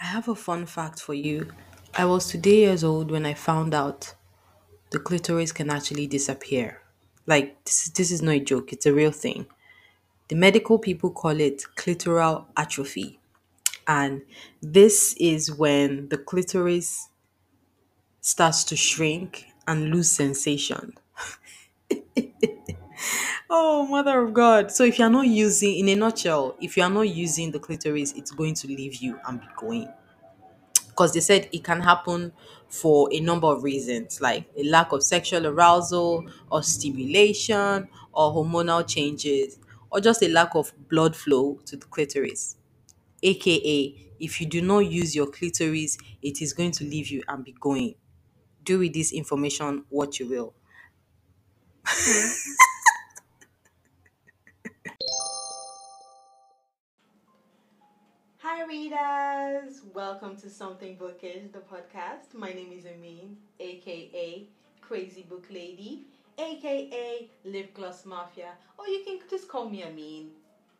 I have a fun fact for you. I was today years old when I found out the clitoris can actually disappear. Like this, this is not a joke; it's a real thing. The medical people call it clitoral atrophy, and this is when the clitoris starts to shrink and lose sensation. Oh, mother of God! So if you are not using, in a nutshell, if you are not using the clitoris, it's going to leave you and be going. because they said it can happen for a number of reasons like a lack of sexual arousal or stimulation or hormonal changes or just a lack of blood flow to the clitoris aka if you do not use your clitoris it is going to leave you and be going do with this information what you will mm-hmm. readers! Welcome to Something Bookish, the podcast. My name is Amin, aka Crazy Book Lady, aka Lip Gloss Mafia, or you can just call me Amin.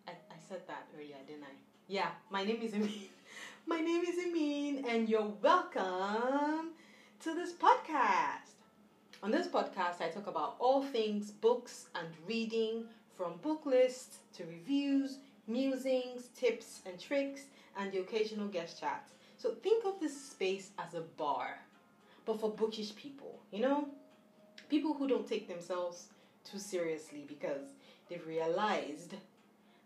I, I said that earlier, didn't I? Yeah, my name is Amin. My name is Amin, and you're welcome to this podcast. On this podcast, I talk about all things books and reading, from book lists to reviews, musings, tips and tricks, and the occasional guest chat. So think of this space as a bar, but for bookish people, you know? People who don't take themselves too seriously because they've realized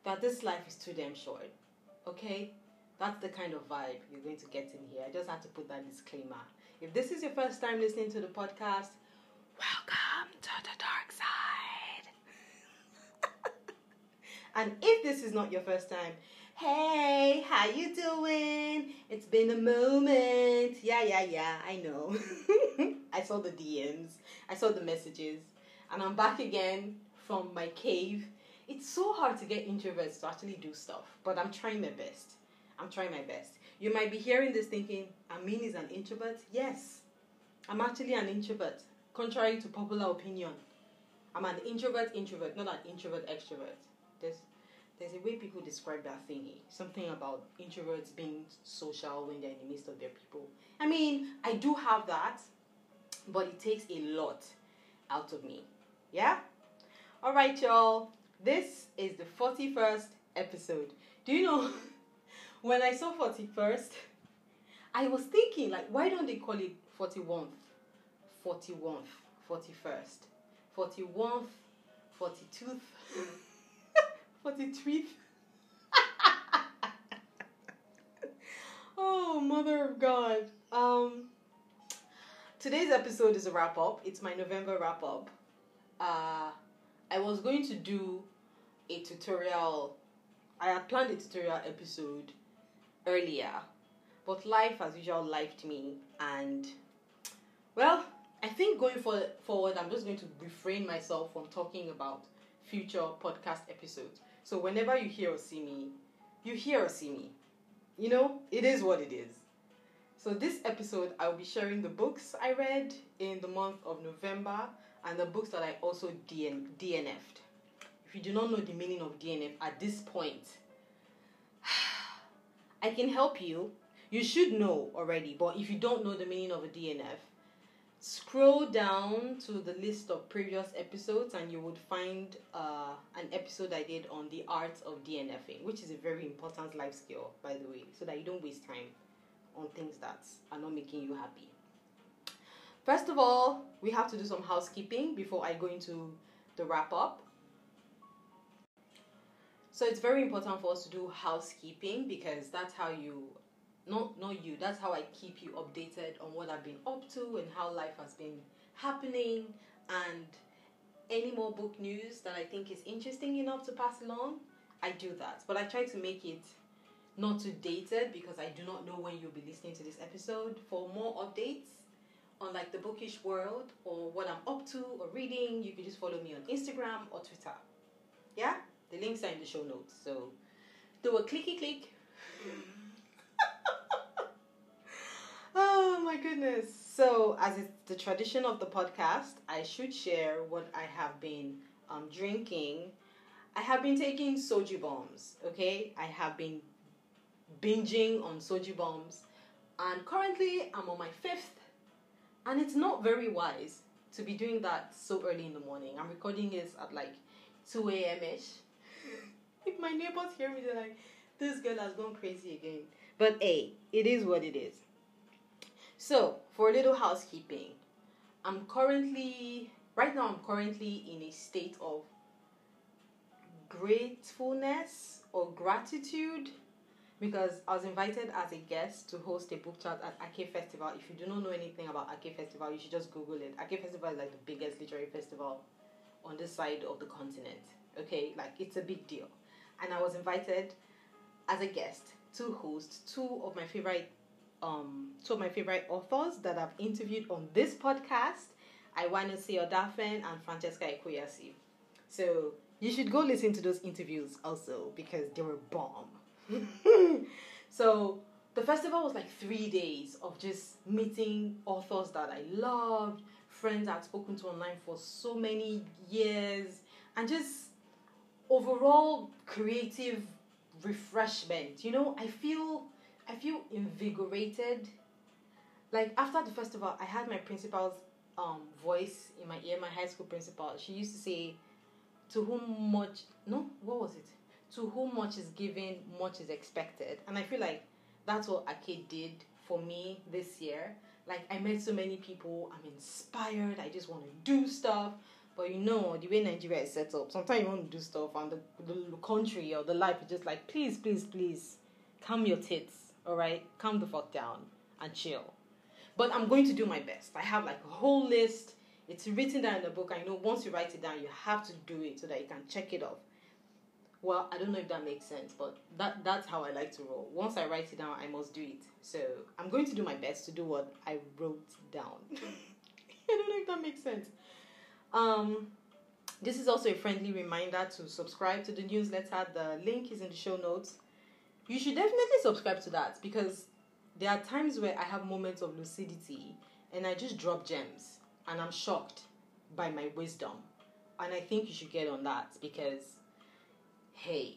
that this life is too damn short. Okay? That's the kind of vibe you're going to get in here. I just had to put that disclaimer. If this is your first time listening to the podcast, welcome to the dark side. and if this is not your first time, hey, how you doing? It's been a moment. Yeah, yeah, yeah, I know. I saw the DMs, I saw the messages, and I'm back again from my cave. It's so hard to get introverts to actually do stuff, but I'm trying my best. I'm trying my best. You might be hearing this thinking, Amin is an introvert. Yes, I'm actually an introvert, contrary to popular opinion. I'm an introvert introvert, not an introvert extrovert. There's there's a way people describe that thingy. Eh? Something about introverts being social when they're in the midst of their people. I mean, I do have that, but it takes a lot out of me. Yeah? All right, y'all. This is the 41st episode. Do you know when I saw 41st, I was thinking, like, why don't they call it 41th, 41st, 41st, 41th, 42th, 43th? oh, mother of God. Um, today's episode is a wrap up. It's my November wrap up. Uh, I was going to do a tutorial. I had planned a tutorial episode earlier, but life as usual lifed me, and well, I think going for, forward, I'm just going to refrain myself from talking about future podcast episodes. So whenever you hear or see me, you hear or see me. You know, it is what it is. So this episode, I'll be sharing the books I read in the month of November and the books that I also DN- DNF'd. If you do not know the meaning of DNF at this point, I can help you. You should know already, but if you don't know the meaning of a DNF, scroll down to the list of previous episodes and you would find uh, an episode I did on the art of DNFing, which is a very important life skill, by the way, so that you don't waste time on things that are not making you happy. First of all, we have to do some housekeeping before I go into the wrap up. So it's very important for us to do housekeeping because that's how you not not you, that's how I keep you updated on what I've been up to and how life has been happening and any more book news that I think is interesting enough to pass along, I do that. But I try to make it not too dated because I do not know when you'll be listening to this episode. For more updates on like the bookish world or what I'm up to or reading, you can just follow me on Instagram or Twitter. Yeah? The links are in the show notes. So do a clicky click. oh my goodness. So, as it's the tradition of the podcast, I should share what I have been um, drinking. I have been taking soju bombs, okay? I have been binging on soju bombs. And currently, I'm on my fifth. And it's not very wise to be doing that so early in the morning. I'm recording this at like 2 a.m. ish. if my neighbors hear me, they're like, this girl has gone crazy again. But hey, it is what it is. So, for a little housekeeping, I'm currently, right now, I'm currently in a state of gratefulness or gratitude because I was invited as a guest to host a book chat at Ake Festival. If you do not know anything about Ake Festival, you should just Google it. Ake Festival is like the biggest literary festival on this side of the continent. Okay, like it's a big deal. And I was invited as a guest to host two of my favorite um two of my favorite authors that I've interviewed on this podcast. I want to see Odafen and Francesca Ekwuyasi. So you should go listen to those interviews also because they were bomb. so the festival was like three days of just meeting authors that I loved, friends I'd spoken to online for so many years, and just overall creative refreshment. You know, I feel I feel invigorated. Like after the festival, I had my principal's um, voice in my ear. My high school principal, she used to say, "To whom much no, what was it? To whom much is given, much is expected." And I feel like that's what Ake did for me this year. Like I met so many people. I'm inspired. I just want to do stuff. But you know, the way Nigeria is set up, sometimes you want to do stuff and the, the country or the life is just like, please, please, please, calm your tits, alright? Calm the fuck down and chill. But I'm going to do my best. I have like a whole list. It's written down in the book. I know once you write it down, you have to do it so that you can check it off. Well, I don't know if that makes sense, but that that's how I like to roll. Once I write it down, I must do it. So I'm going to do my best to do what I wrote down. I don't know if that makes sense. Um, this is also a friendly reminder to subscribe to the newsletter. The link is in the show notes. You should definitely subscribe to that because there are times where I have moments of lucidity and I just drop gems and I'm shocked by my wisdom. And I think you should get on that because, hey,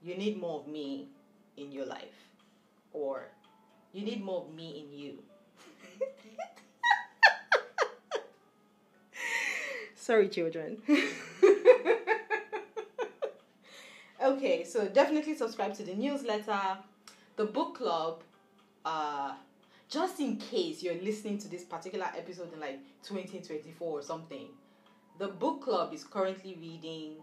you need more of me in your life, or you need more of me in you. Sorry, children. okay, so definitely subscribe to the newsletter, the book club. Uh, just in case you're listening to this particular episode in like 2024 or something, the book club is currently reading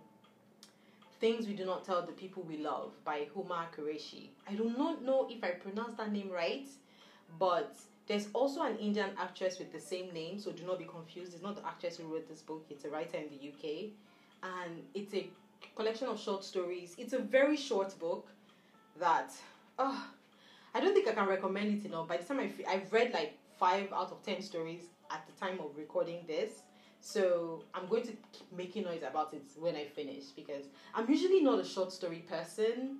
Things We Do Not Tell the People We Love by Huma Qureshi. I do not know if I pronounced that name right, but there's also an Indian actress with the same name, so do not be confused. It's not the actress who wrote this book, it's a writer in the UK. And it's a collection of short stories. It's a very short book that, oh, I don't think I can recommend it enough. By the time I, I've read like five out of ten stories at the time of recording this. So I'm going to keep making noise about it when I finish because I'm usually not a short story person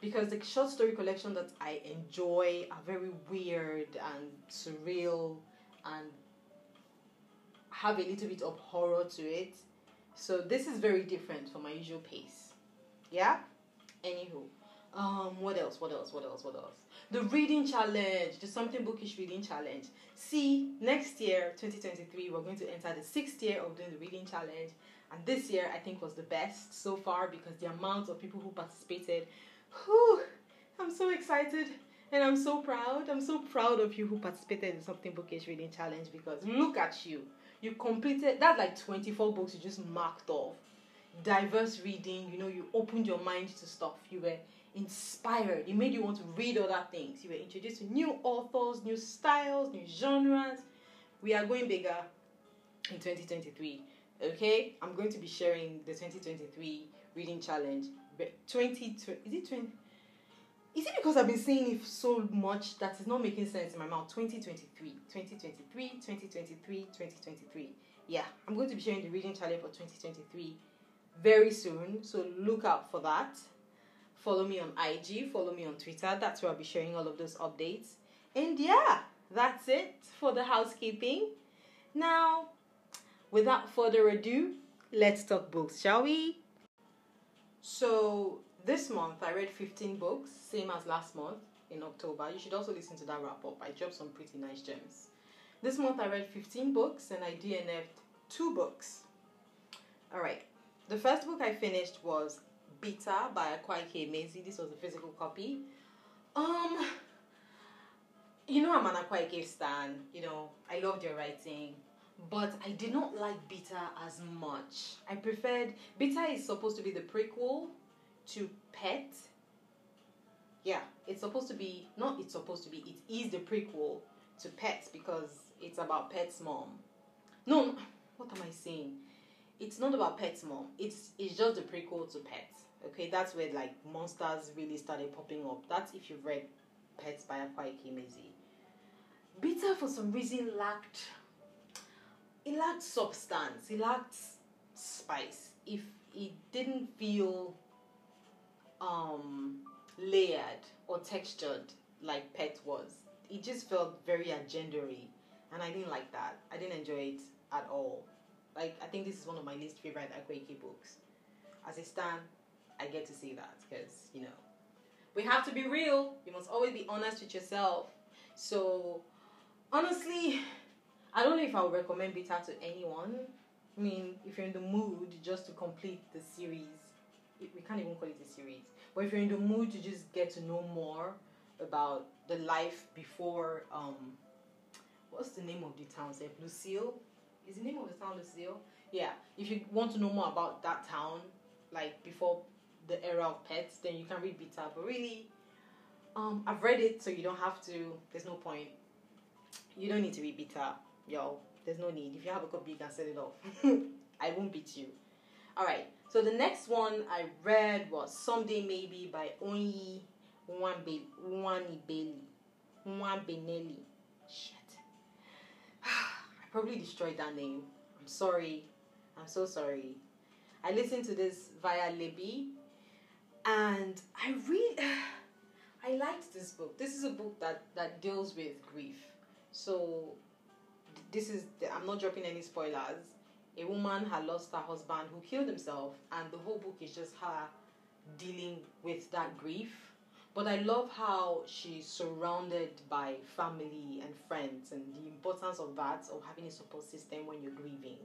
because the short story collection that I enjoy are very weird and surreal and have a little bit of horror to it. So this is very different from my usual pace. Yeah? Anywho. Um, what else? What else? What else? What else? The reading challenge, the something bookish reading challenge. See, next year, 2023, we're going to enter the sixth year of doing the reading challenge. And this year, I think, was the best so far because the amount of people who participated Whew, I'm so excited and I'm so proud. I'm so proud of you who participated in something bookish reading challenge because look at you. You completed that's like 24 books you just marked off. Diverse reading, you know, you opened your mind to stuff. You were inspired. It made you want to read other things. You were introduced to new authors, new styles, new genres. We are going bigger in 2023. Okay? I'm going to be sharing the 2023 reading challenge 20, 20 is it 20 is it because I've been saying it so much that it's not making sense in my mouth? 2023, 2023, 2023, 2023. Yeah, I'm going to be sharing the reading challenge for 2023 very soon. So look out for that. Follow me on IG, follow me on Twitter. That's where I'll be sharing all of those updates. And yeah, that's it for the housekeeping. Now, without further ado, let's talk books, shall we? So this month I read 15 books, same as last month in October. You should also listen to that wrap up. I dropped some pretty nice gems. This month I read 15 books and I DNF'd two books. Alright, the first book I finished was Bitter by Akwaeke Emezi. This was a physical copy. Um, you know I'm an Akwaeke stan. You know I loved your writing, but I did not like Bitter as much. I preferred Bitter is supposed to be the prequel to Pet. Yeah, it's supposed to be not. It's supposed to be. It is the prequel to pets because it's about Pet's mom. No, what am I saying? It's not about Pet's mom. It's it's just the prequel to pets Okay, that's where like monsters really started popping up. That's if you've read Pets by Akwaeke Emezi. Bitter for some reason lacked it lacked substance. It lacked spice. If it didn't feel um layered or textured like Pet was, it just felt very agendary, and I didn't like that. I didn't enjoy it at all. Like I think this is one of my least favorite Akwaeke books. As a stan, I get to say that because you know we have to be real. You must always be honest with yourself. So honestly, I don't know if I would recommend Bitter to anyone. I mean, if you're in the mood just to complete the series, we can't even call it a series. But if you're in the mood to just get to know more about the life before, um, what's the name of the town? Say Lucille. Is the name of the town Lucille? Yeah. If you want to know more about that town, like before the era of pets, then you can read Bitter. But really, um, I've read it, so you don't have to. There's no point. You don't need to read Bitter, yo. There's no need. If you have a copy, you can sell it off. I won't beat you. All right. So the next one I read was Someday Maybe by Onyi Nwanibeli. Nwabeneli. Shit. I probably destroyed that name. I'm sorry. I'm so sorry. I listened to this via Libby and I read I liked this book. This is a book that that deals with grief. So this is the, I'm not dropping any spoilers. A woman had lost her husband who killed himself, and the whole book is just her dealing with that grief. But I love how she's surrounded by family and friends, and the importance of that, of having a support system when you're grieving.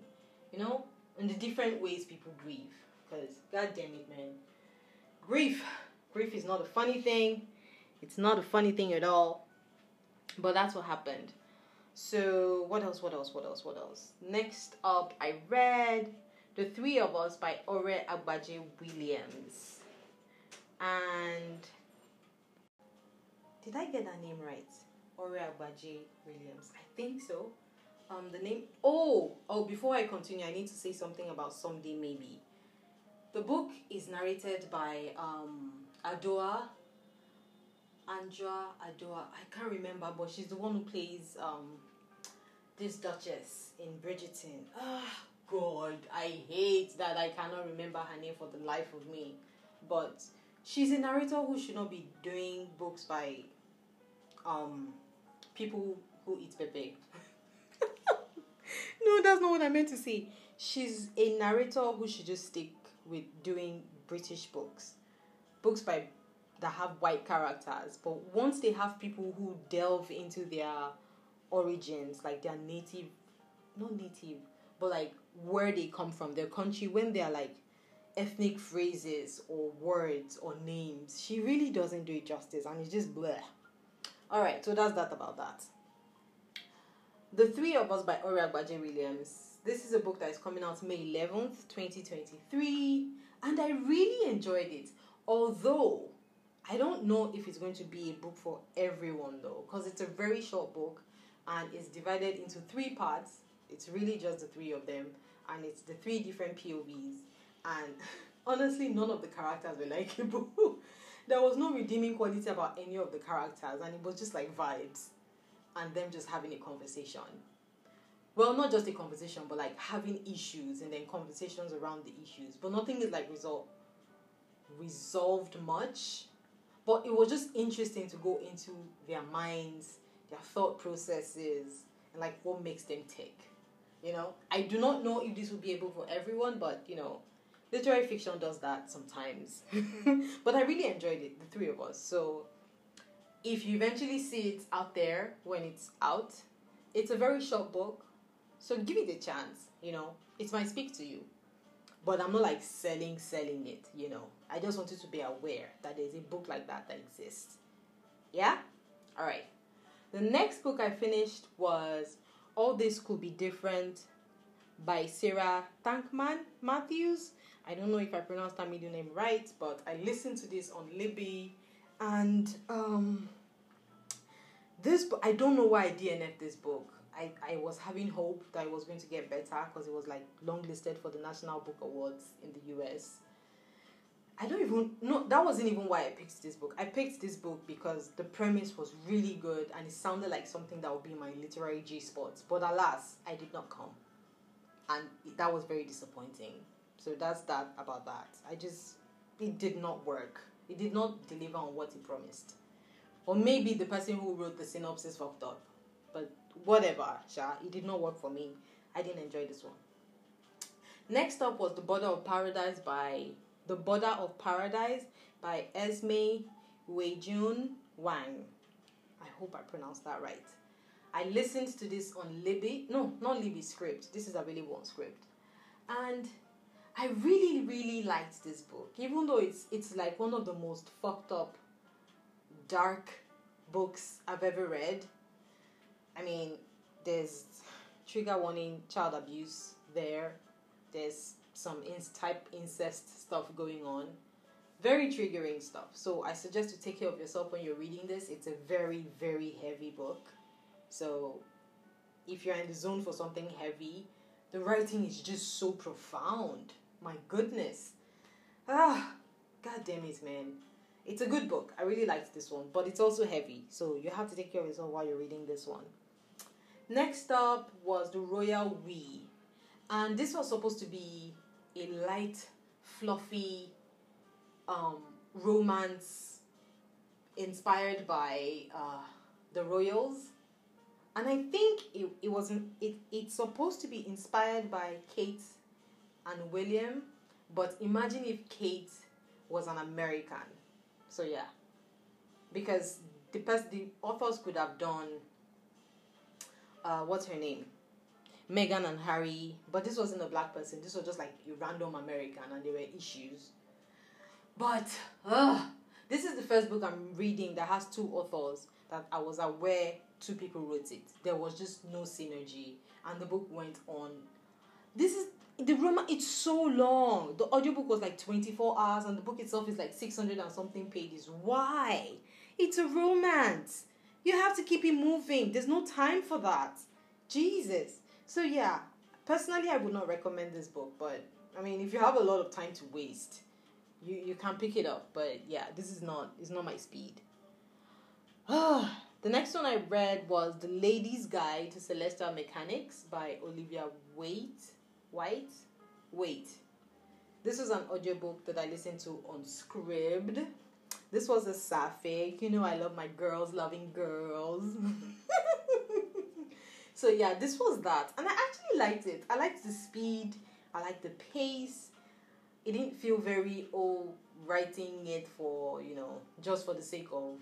You know, and the different ways people grieve. Because, god damn it, man. Grief. Grief is not a funny thing. It's not a funny thing at all. But that's what happened. So, what else, what else, what else, what else? Next up, I read The Three of Us by Ore Agbaje Williams. And did I get that name right? Ore Agbaje Williams. I think so. Um, the name. Oh, oh! Before I continue, I need to say something about someday maybe. The book is narrated by um, Adjoa. Andra Adjoa. I can't remember, but she's the one who plays um, this Duchess in Bridgerton. Ah, God, I hate that I cannot remember her name for the life of me. But she's a narrator who should not be doing books by um people who eat pepe. no, that's not what I meant to say. She's a narrator who should just stick with doing British books. Books by that have white characters. But once they have people who delve into their origins, like their native not native, but like where they come from, their country, when they're like ethnic phrases or words or names, she really doesn't do it justice and it's just bleh. Alright, so that's that about that. The Three of Us by Ore Agbaje Williams. This is a book that is coming out May 11th, 2023, and I really enjoyed it. Although, I don't know if it's going to be a book for everyone though, because it's a very short book and it's divided into three parts. It's really just the three of them, and it's the three different POVs. And honestly, none of the characters were likable. there was no redeeming quality about any of the characters, and it was just like vibes and them just having a conversation. Well, not just a conversation, but like having issues and then conversations around the issues. But nothing is like resolved resolved much. But it was just interesting to go into their minds, their thought processes, and like what makes them tick. You know, I do not know if this will be able for everyone, but you know, literary fiction does that sometimes. but I really enjoyed it, the three of us. So if you eventually see it out there when it's out, it's a very short book. So give it a chance, you know. It might speak to you. But I'm not like selling selling it, you know. I just wanted to be aware that there's a book like that that exists. Yeah? All right. The next book I finished was All This Could Be Different by Sarah Thankam Mathews. I don't know if I pronounced that middle name right, but I listened to this on Libby and um this I don't know why I DNF this book. I, I was having hope that it was going to get better because it was like longlisted for the National Book Awards in the US. I don't even no that wasn't even why I picked this book. I picked this book because the premise was really good and it sounded like something that would be my literary G spot. But alas, I did not come. And that was very disappointing. So that's that about that. I just it did not work. It did not deliver on what it promised. Or maybe the person who wrote the synopsis fucked up. But whatever, Sha, it did not work for me. I didn't enjoy this one. Next up was The Border of Paradise by The Border of Paradise by Esme Weijun Wang. I hope I pronounced that right. I listened to this on Libby. No, not Libby Scribd. This is available on Scribd. And I really, really liked this book. Even though it's it's like one of the most fucked up, dark books I've ever read. I mean, there's trigger warning child abuse there. There's some type incest stuff going on. Very triggering stuff. So I suggest to take care of yourself when you're reading this. It's a very, very heavy book. So if you're in the zone for something heavy, the writing is just so profound. My goodness. Ah, god damn it, man. It's a good book. I really liked this one, but it's also heavy. So you have to take care of yourself while you're reading this one. Next up was The Royal We. And this was supposed to be a light, fluffy um, romance inspired by uh, the royals. And I think it, it wasn't it, it's supposed to be inspired by Kate and William, but imagine if Kate was an American. So yeah. Because the pers- the authors could have done uh, what's her name? Meghan and Harry, but this wasn't a black person. This was just like a random American, and there were issues. But uh, this is the first book I'm reading that has two authors that I was aware two people wrote it. There was just no synergy, and the book went on. This is the roman. It's so long. The audiobook was like twenty four hours, and the book itself is like six hundred and something pages. Why? It's a romance. You have to keep it moving. There's no time for that. Jesus. So yeah, personally, I would not recommend this book. But I mean, if you have a lot of time to waste, you you can pick it up. But yeah, this is not it's not my speed. the next one I read was The Lady's Guide to Celestial Mechanics by Olivia Waite. White? Wait. This was an audiobook that I listened to on Scribd. This was a sapphic. You know, I love my girls loving girls. so, yeah, this was that. And I actually liked it. I liked the speed, I liked the pace. It didn't feel very, oh, writing it for, you know, just for the sake of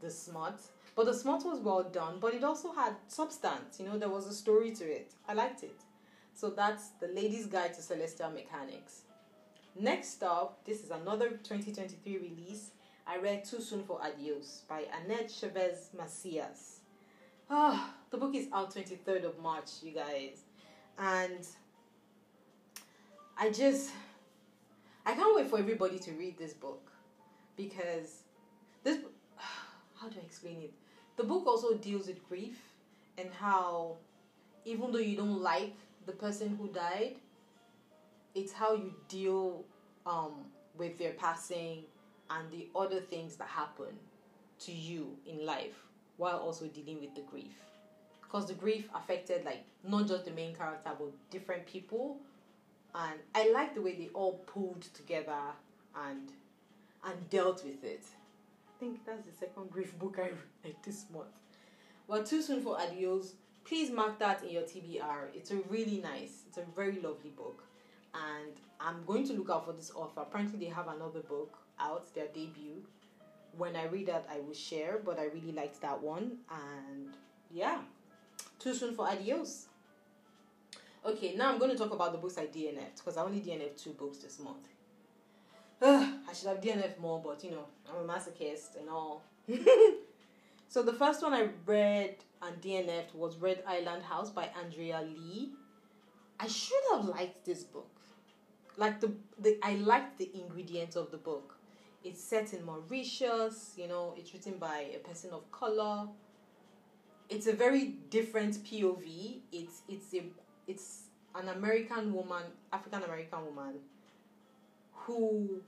the smut. But the smut was well done, but it also had substance. You know, there was a story to it. I liked it. So that's The Lady's Guide to Celestial Mechanics. Next up, this is another 2023 release. I read Too Soon for Adios by Annette Chavez Macias. Ah, the book is out 23rd of March, you guys. And I just I can't wait for everybody to read this book because this how do I explain it? The book also deals with grief and how even though you don't like the person who died, it's how you deal um, with their passing and the other things that happen to you in life while also dealing with the grief. Because the grief affected like not just the main character but different people. And I like the way they all pulled together and and dealt with it. I think that's the second grief book I read this month. Well, too soon for adios. Please mark that in your TBR. It's a really nice, it's a very lovely book. And I'm going to look out for this author. Apparently, they have another book out, their debut. When I read that, I will share, but I really liked that one. And yeah, too soon for adios. Okay, now I'm going to talk about the books I DNF'd because I only DNF'd two books this month. Ugh, I should have DNF'd more, but you know, I'm a masochist and all. so the first one I read and DNF'd was Red Island House by Andrea Lee. I should have liked this book. Like the, the I liked the ingredients of the book. It's set in Mauritius, you know, it's written by a person of color. It's a very different POV. It's it's a it's an American woman, African American woman who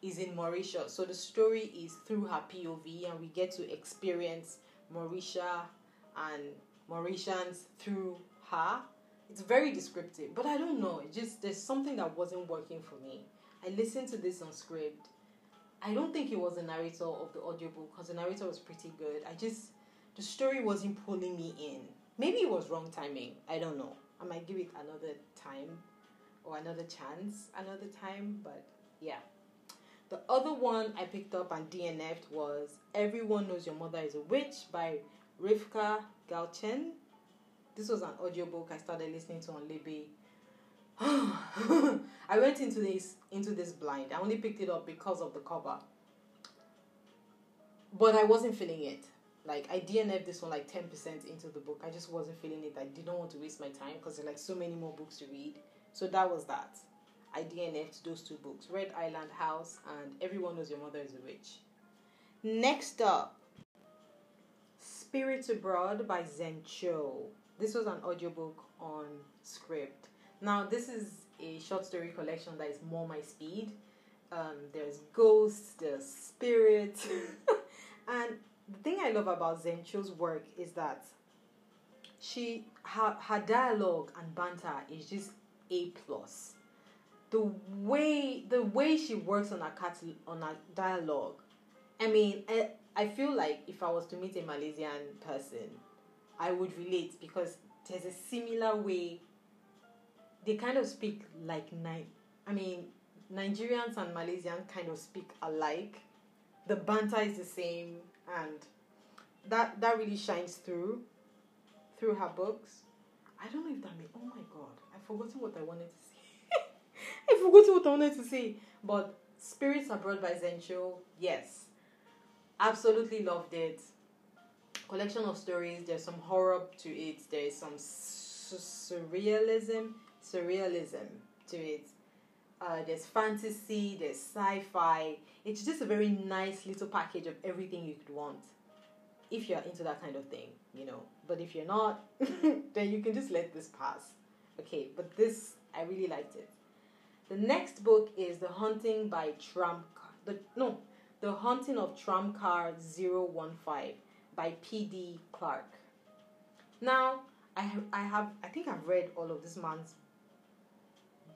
is in Mauritius. So the story is through her POV and we get to experience Mauritius and Mauritians through her it's very descriptive, but I don't know. It just there's something that wasn't working for me. I listened to this on Scribd. I don't think it was the narrator of the audiobook because the narrator was pretty good. I just the story wasn't pulling me in. Maybe it was wrong timing. I don't know. I might give it another time or another chance another time, but yeah. The other one I picked up and DNF'd was Everyone Knows Your Mother is a Witch by Rivka Galchen. This was an audiobook I started listening to on Libby. I went into this into this blind. I only picked it up because of the cover. But I wasn't feeling it. Like I DNF this one like 10% into the book. I just wasn't feeling it. I didn't want to waste my time because there's like so many more books to read. So that was that. I DNF'd those two books, Red Island House and Everyone Knows Your Mother is a Witch. Next up, Spirits Abroad by Zen Cho this was an audiobook on Scribd. Now, this is a short story collection that is more my speed. Um, there's ghosts, there's spirits. and the thing I love about Zen Cho's work is that she her, her dialogue and banter is just a plus. The way the way she works on a cat on a dialogue, I mean, I, I feel like if I was to meet a Malaysian person, I would relate because there's a similar way they kind of speak like Ni- I mean Nigerians and Malaysians kind of speak alike. The banter is the same and that that really shines through through her books. I don't know if that made oh my god, I've forgotten what I wanted to say. I forgot what I wanted to say. But Spirits Abroad by Zen Cho, yes. Absolutely loved it collection of stories. There's some horror to it. There is some surrealism, surrealism to it. Uh, there's fantasy. There's sci-fi. It's just a very nice little package of everything you could want. If you're into that kind of thing, you know. But if you're not, then you can just let this pass. Okay, but this I really liked it. The next book is The Haunting by Tram. The no, The Haunting of Tramcar 015 by P.D. Clark. Now, I I have, I think I've read all of this man's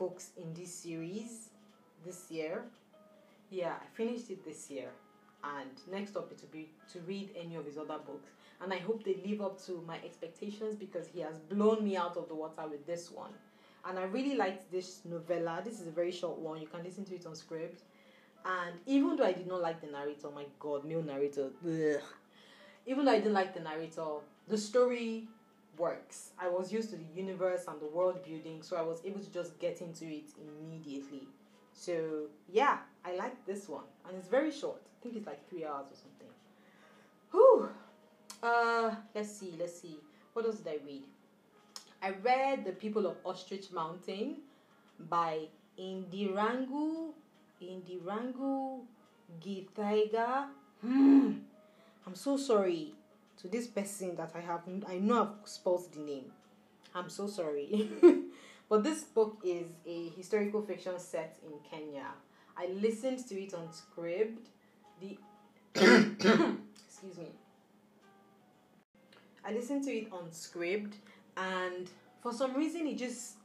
books in this series this year. Yeah, I finished it this year, and next up it will be to read any of his other books. And I hope they live up to my expectations because he has blown me out of the water with this one. And I really liked this novella. This is a very short one. You can listen to it on Scribd. And even though I did not like the narrator, my god, male narrator, even though I didn't like the narrator, the story works. I was used to the universe and the world building, so I was able to just get into it immediately. So yeah, I like this one, and it's very short. I think it's like three hours or something. Whew. Uh, let's see, let's see. What else did I read? I read The People of Ostrich Mountain by Indirangu Indirangu Githaiga. Hmm. I'm so sorry to this person that I have I know I've spelled the name. I'm so sorry. but this book is a historical fiction set in Kenya. I listened to it on Scribd. The excuse me. I listened to it on Scribd and for some reason it just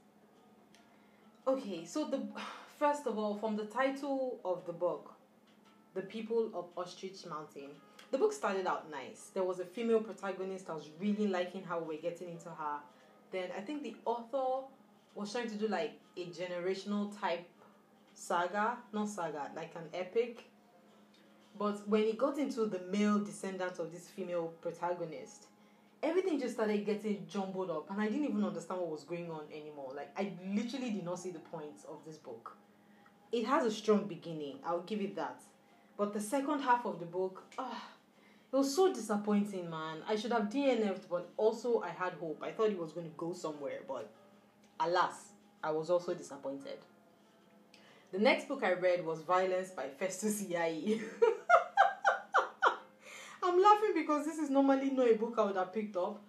okay, so the first of all from the title of the book, The People of Ostrich Mountain, the book started out nice. There was a female protagonist. I was really liking how we are getting into her. Then I think the author was trying to do like a generational type saga, not saga, like an epic. But when it got into the male descendants of this female protagonist, everything just started getting jumbled up, and I didn't even understand what was going on anymore. Like, I literally did not see the point of this book. It has a strong beginning, I'll give it that. But the second half of the book, ah, it was so disappointing, man. I should have DNF'd, but also I had hope. I thought it was going to go somewhere, but alas, I was also disappointed. The next book I read was Violence by Festus Iyayi. I'm laughing because this is normally not a book I would have picked up,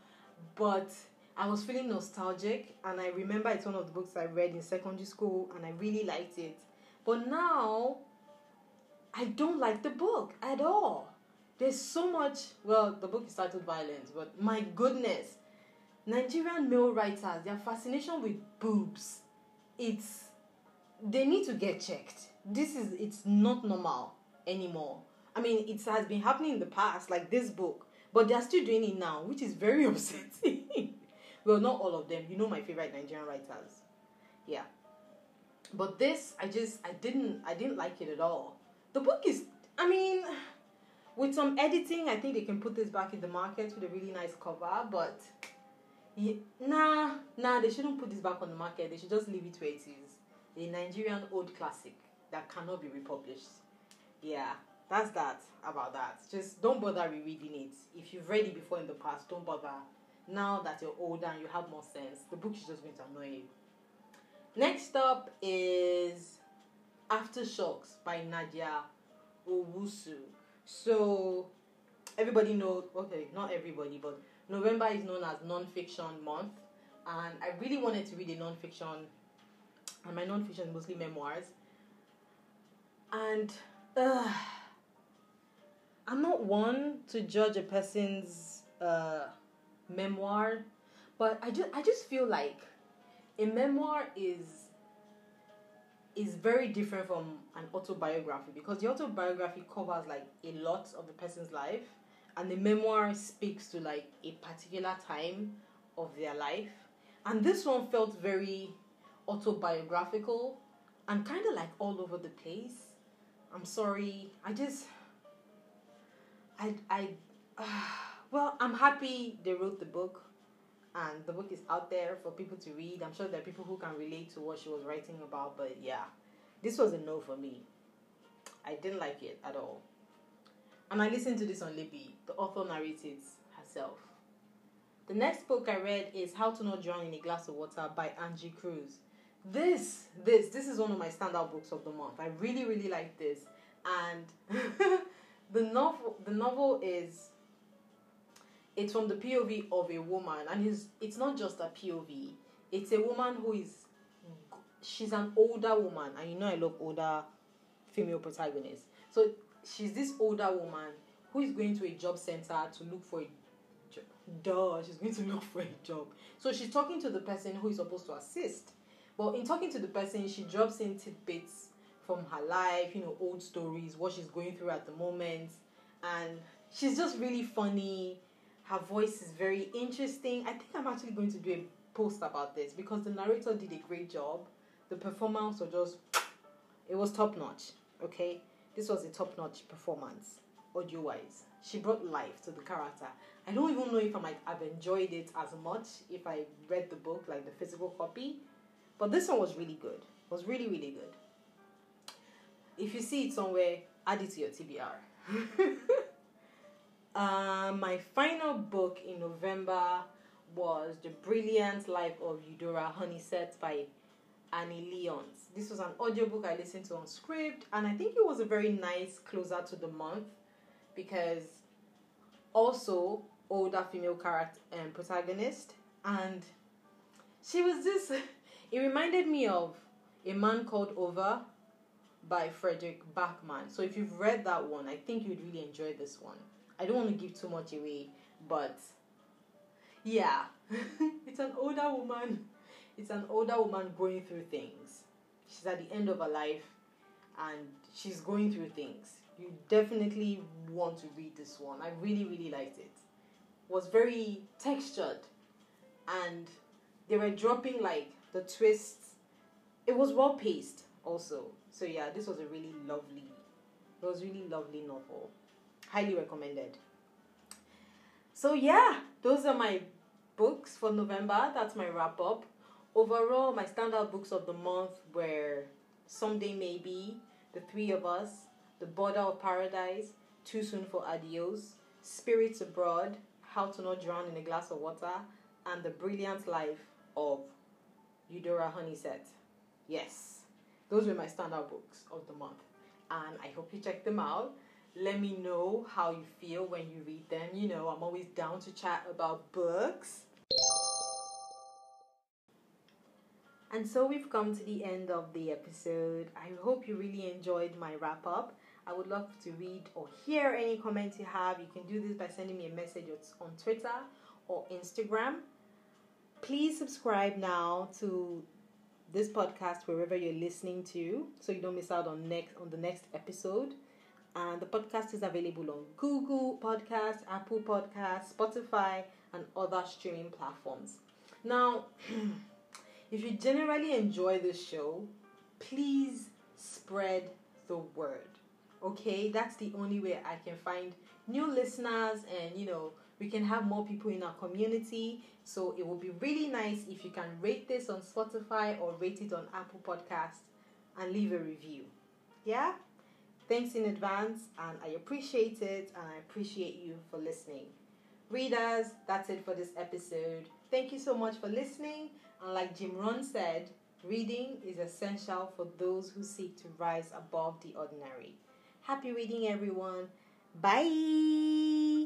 but I was feeling nostalgic and I remember it's one of the books I read in secondary school and I really liked it. But now I don't like the book at all. There's so much well, the book is titled Violence, but my goodness. Nigerian male writers, their fascination with boobs, it's they need to get checked. This is it's not normal anymore. I mean, it has been happening in the past, like this book, but they're still doing it now, which is very upsetting. well, not all of them. You know my favorite Nigerian writers. Yeah. But this, I just, I didn't, I didn't like it at all. The book is, I mean, with some editing, I think they can put this back in the market with a really nice cover. But yeah, nah, nah, they shouldn't put this back on the market. They should just leave it where it is. A Nigerian old classic that cannot be republished. Yeah, that's that about that. Just don't bother rereading it. If you've read it before in the past, don't bother. Now that you're older and you have more sense, the book is just going to annoy you. Next up is Aftershocks by Nadia Owusu. So everybody knows okay, not everybody, but November is known as non-fiction month. And I really wanted to read a non-fiction and my non-fiction mostly memoirs. And uh, I'm not one to judge a person's uh, memoir, but I just I just feel like a memoir is is very different from an autobiography because the autobiography covers like a lot of the person's life and the memoir speaks to like a particular time of their life. And this one felt very autobiographical and kind of like all over the place. I'm sorry. I just i i uh, well i'm happy they wrote the book and the book is out there for people to read. I'm sure there are people who can relate to what she was writing about, but yeah, this was a no for me. I didn't like it at all. And I listened to this on Libby. The author narrates herself. The next book I read is How to Not Drown in a Glass of Water by Angie Cruz. This, this, this is one of my standout books of the month. I really, really like this. And the novel, the novel is it's from the POV of a woman, and it's it's not just a POV. It's a woman who is she's an older woman, and you know I love older female protagonists. So she's this older woman who is going to a job center to look for a job. Duh, she's going to look for a job. So she's talking to the person who is supposed to assist. But in talking to the person, she drops in tidbits from her life, you know, old stories, what she's going through at the moment, and she's just really funny her voice is very interesting. I think I'm actually going to do a post about this because the narrator did a great job. The performance was just, it was top notch. Okay, this was a top notch performance, audio wise. She brought life to the character. I don't even know if I might have enjoyed it as much if I read the book, like the physical copy. But this one was really good. It was really, really good. If you see it somewhere, add it to your TBR. Uh, my final book in November was The Brilliant Life of Eudora Honeysett by Annie Lyons. This was an audiobook I listened to on Scribd, and I think it was a very nice closer to the month because also older female character and um, protagonist, and she was this. It reminded me of A Man Called Ove by Fredrik Backman. So if you've read that one, I think you'd really enjoy this one. I don't want to give too much away, but yeah, it's an older woman. It's an older woman going through things. She's at the end of her life and she's going through things. You definitely want to read this one. I really, really liked it. it was very textured and they were dropping like the twists. It was well paced also. So yeah, this was a really lovely, it was really lovely novel. Highly recommended. So yeah, those are my books for November. That's my wrap up. Overall, my standout books of the month were Someday Maybe, The Three of Us, The Border of Paradise, Too Soon for Adios, Spirits Abroad, How to Not Drown in a Glass of Water, and The Brilliant Life of Eudora Honeysett. Yes, those were my standout books of the month, and I hope you check them out. Let me know how you feel when you read them. You know, I'm always down to chat about books. And so we've come to the end of the episode. I hope you really enjoyed my wrap up. I would love to read or hear any comments you have. You can do this by sending me a message on Twitter or Instagram. Please subscribe now to this podcast wherever you're listening to so you don't miss out on next on the next episode. And the podcast is available on Google Podcast, Apple Podcast, Spotify, and other streaming platforms. Now, if you generally enjoy this show, please spread the word. Okay, that's the only way I can find new listeners and you know we can have more people in our community. So it would be really nice if you can rate this on Spotify or rate it on Apple Podcast and leave a review. Yeah? Thanks in advance and I appreciate it and I appreciate you for listening. Readers, that's it for this episode. Thank you so much for listening. And like Jim Rohn said, reading is essential for those who seek to rise above the ordinary. Happy reading, everyone. Bye.